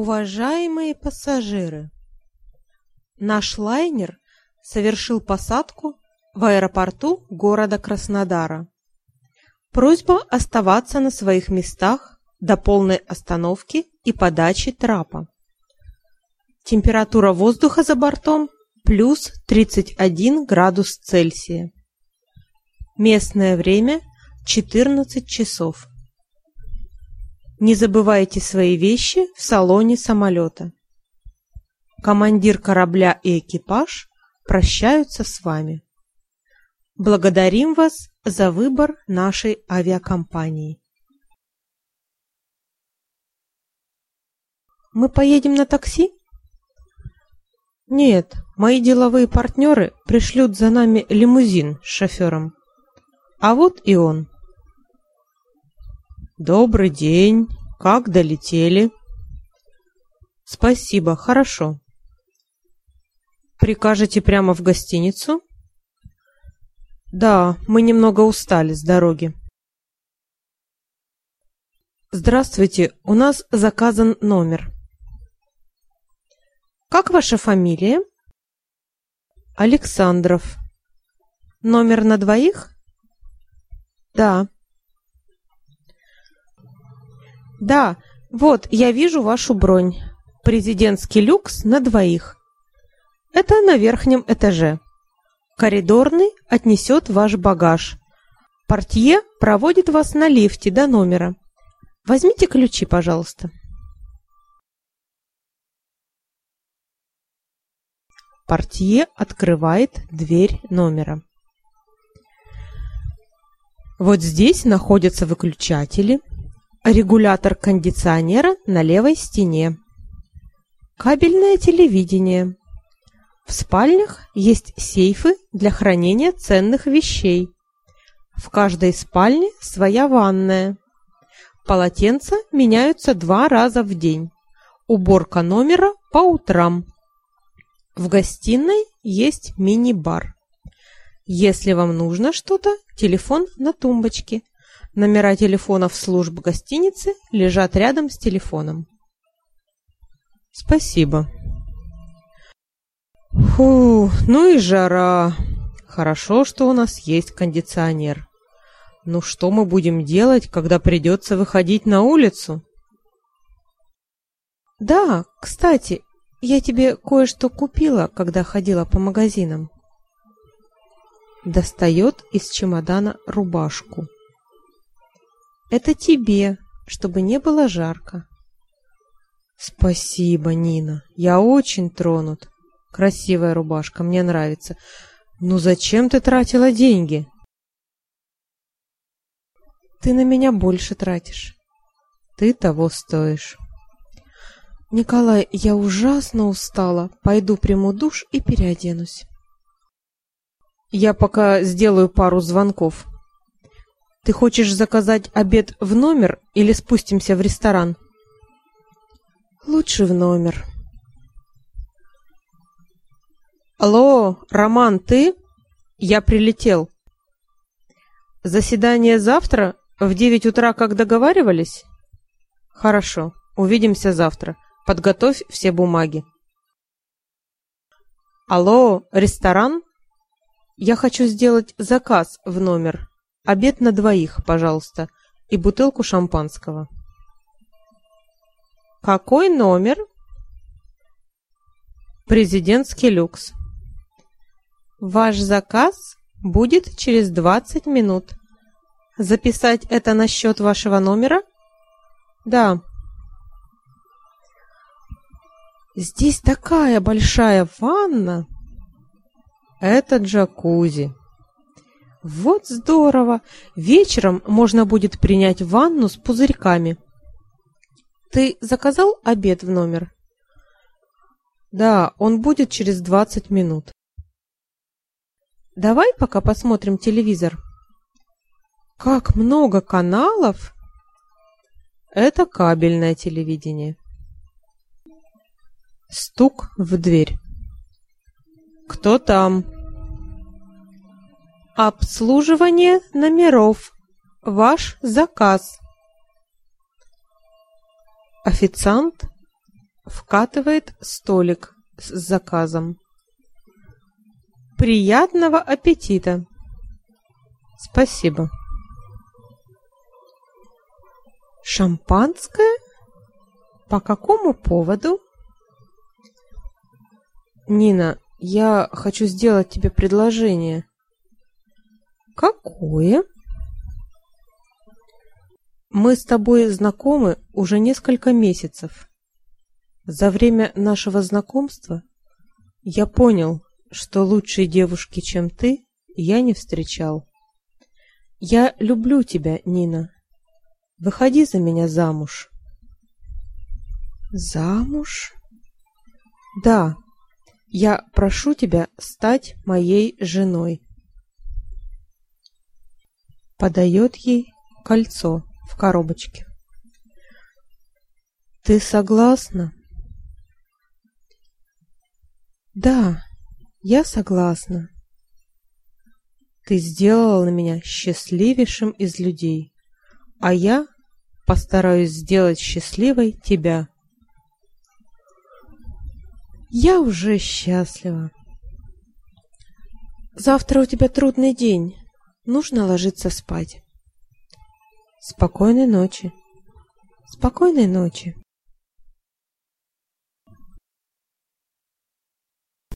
Уважаемые пассажиры, наш лайнер совершил посадку в аэропорту города Краснодара. Просьба оставаться на своих местах до полной остановки и подачи трапа. Температура воздуха за бортом плюс 31 градус Цельсия. Местное время 14 часов. Не забывайте свои вещи в салоне самолета. Командир корабля и экипаж прощаются с вами. Благодарим вас за выбор нашей авиакомпании. Мы поедем на такси? Нет, мои деловые партнеры пришлют за нами лимузин с шофером. А вот и он. Добрый день. Как долетели? Спасибо, хорошо. Прикажете прямо в гостиницу? Да, мы немного устали с дороги. Здравствуйте, у нас заказан номер. Как ваша фамилия? Александров. Номер на двоих? Да. Да, вот, я вижу вашу бронь. Президентский люкс на двоих. Это на верхнем этаже. Коридорный отнесет ваш багаж. Портье проводит вас на лифте до номера. Возьмите ключи, пожалуйста. Портье открывает дверь номера. Вот здесь находятся выключатели, регулятор кондиционера на левой стене, кабельное телевидение, в спальнях есть сейфы для хранения ценных вещей. В каждой спальне своя ванная. Полотенца меняются два раза в день. Уборка номера по утрам. В гостиной есть мини-бар. Если вам нужно что-то, телефон на тумбочке. Номера телефонов служб гостиницы лежат рядом с телефоном. Спасибо. Фу, ну и жара. Хорошо, что у нас есть кондиционер. Ну что мы будем делать, когда придется выходить на улицу? Да, кстати, я тебе кое-что купила, когда ходила по магазинам. Достает из чемодана рубашку. Это тебе, чтобы не было жарко. Спасибо, Нина. Я очень тронут. Красивая рубашка, мне нравится. Ну зачем ты тратила деньги? Ты на меня больше тратишь. Ты того стоишь. Николай, я ужасно устала. Пойду приму душ и переоденусь. Я пока сделаю пару звонков. Ты хочешь заказать обед в номер или спустимся в ресторан? Лучше в номер. Алло, Роман, ты? Я прилетел. Заседание завтра в девять утра, как договаривались? Хорошо, увидимся завтра. Подготовь все бумаги. Алло, ресторан? Я хочу сделать заказ в номер. Обед на двоих, пожалуйста, и бутылку шампанского. Какой номер? Президентский люкс. Ваш заказ будет через 20 минут. Записать это на счет вашего номера? Да. Здесь такая большая ванна. Это джакузи. Вот здорово. Вечером можно будет принять ванну с пузырьками. Ты заказал обед в номер? Да, он будет через 20 минут. Давай пока посмотрим телевизор. Как много каналов! Это кабельное телевидение. Стук в дверь. Кто там? Обслуживание номеров. Ваш заказ. Официант вкатывает столик с заказом. Приятного аппетита. Спасибо. Шампанское? По какому поводу? Нина, я хочу сделать тебе предложение. Какое? Мы с тобой знакомы уже несколько месяцев. За время нашего знакомства я понял, что лучшей девушки, чем ты, я не встречал. Я люблю тебя, Нина. Выходи за меня замуж. Замуж? Да. Я прошу тебя стать моей женой. Подает ей кольцо в коробочке. Ты согласна? Да, я согласна. Ты сделала меня счастливейшим из людей, а я постараюсь сделать счастливой тебя. Я уже счастлива. Завтра у тебя трудный день. Нужно ложиться спать. Спокойной ночи. Спокойной ночи.